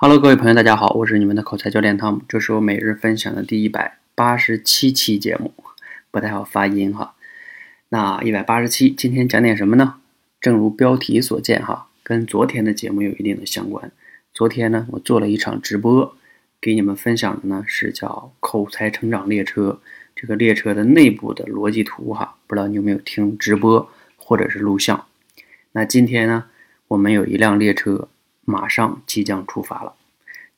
Hello，各位朋友，大家好，我是你们的口才教练汤姆，这是我每日分享的第一百八十七期节目，不太好发音哈。那一百八十七，今天讲点什么呢？正如标题所见哈，跟昨天的节目有一定的相关。昨天呢，我做了一场直播，给你们分享的呢是叫口才成长列车，这个列车的内部的逻辑图哈，不知道你有没有听直播或者是录像？那今天呢，我们有一辆列车。马上即将出发了，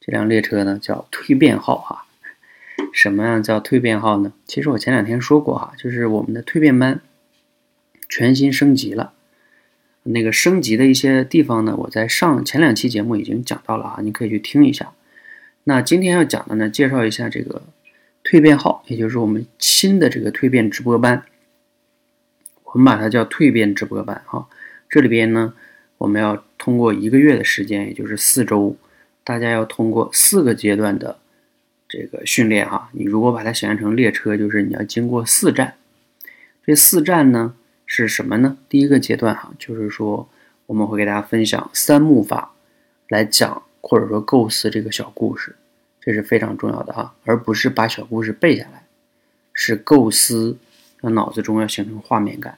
这辆列车呢叫蜕变号哈。什么样叫蜕变号呢？其实我前两天说过哈，就是我们的蜕变班全新升级了。那个升级的一些地方呢，我在上前两期节目已经讲到了啊，你可以去听一下。那今天要讲的呢，介绍一下这个蜕变号，也就是我们新的这个蜕变直播班。我们把它叫蜕变直播班哈。这里边呢。我们要通过一个月的时间，也就是四周，大家要通过四个阶段的这个训练哈。你如果把它想象成列车，就是你要经过四站。这四站呢是什么呢？第一个阶段哈，就是说我们会给大家分享三幕法来讲或者说构思这个小故事，这是非常重要的哈，而不是把小故事背下来，是构思，让脑子中要形成画面感。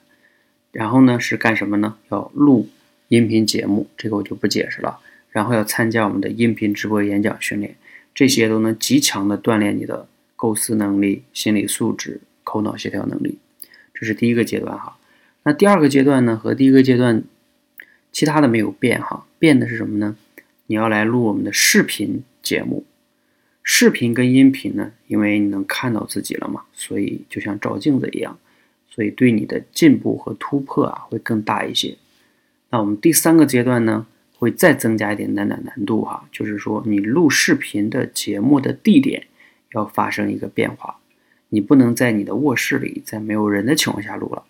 然后呢是干什么呢？要录。音频节目，这个我就不解释了。然后要参加我们的音频直播演讲训练，这些都能极强的锻炼你的构思能力、心理素质、口脑协调能力。这是第一个阶段哈。那第二个阶段呢？和第一个阶段其他的没有变哈，变的是什么呢？你要来录我们的视频节目。视频跟音频呢，因为你能看到自己了嘛，所以就像照镜子一样，所以对你的进步和突破啊会更大一些。那我们第三个阶段呢，会再增加一点难难难度哈，就是说你录视频的节目的地点要发生一个变化，你不能在你的卧室里，在没有人的情况下录了，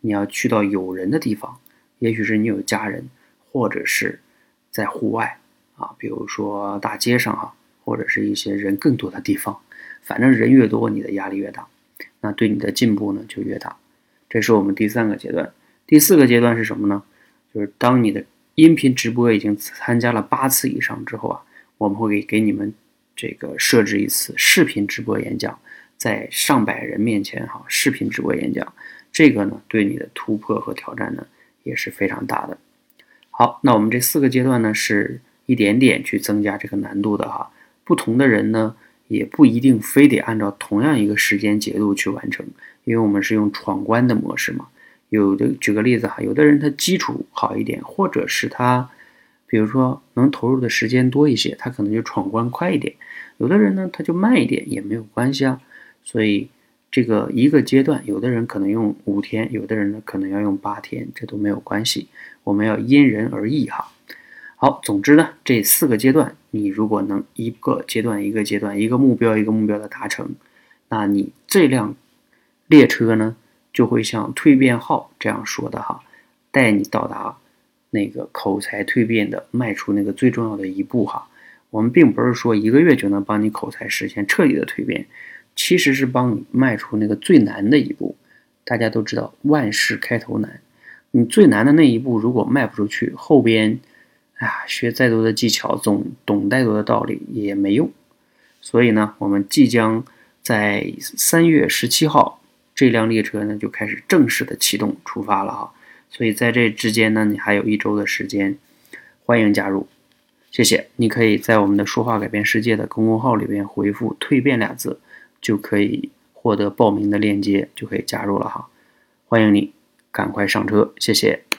你要去到有人的地方，也许是你有家人，或者是在户外啊，比如说大街上啊，或者是一些人更多的地方，反正人越多，你的压力越大，那对你的进步呢就越大。这是我们第三个阶段，第四个阶段是什么呢？就是当你的音频直播已经参加了八次以上之后啊，我们会给给你们这个设置一次视频直播演讲，在上百人面前哈，视频直播演讲，这个呢对你的突破和挑战呢也是非常大的。好，那我们这四个阶段呢是一点点去增加这个难度的哈，不同的人呢也不一定非得按照同样一个时间节度去完成，因为我们是用闯关的模式嘛。有的举个例子哈，有的人他基础好一点，或者是他，比如说能投入的时间多一些，他可能就闯关快一点。有的人呢，他就慢一点也没有关系啊。所以这个一个阶段，有的人可能用五天，有的人呢可能要用八天，这都没有关系。我们要因人而异哈。好，总之呢，这四个阶段，你如果能一个阶段一个阶段，一个目标一个目标的达成，那你这辆列车呢？就会像蜕变号这样说的哈，带你到达那个口才蜕变的迈出那个最重要的一步哈。我们并不是说一个月就能帮你口才实现彻底的蜕变，其实是帮你迈出那个最难的一步。大家都知道万事开头难，你最难的那一步如果迈不出去，后边，哎呀，学再多的技巧，总懂再多的道理也没用。所以呢，我们即将在三月十七号。这辆列车呢就开始正式的启动出发了哈，所以在这之间呢，你还有一周的时间，欢迎加入，谢谢。你可以在我们的说话改变世界的公众号里边回复“蜕变”俩字，就可以获得报名的链接，就可以加入了哈。欢迎你，赶快上车，谢谢。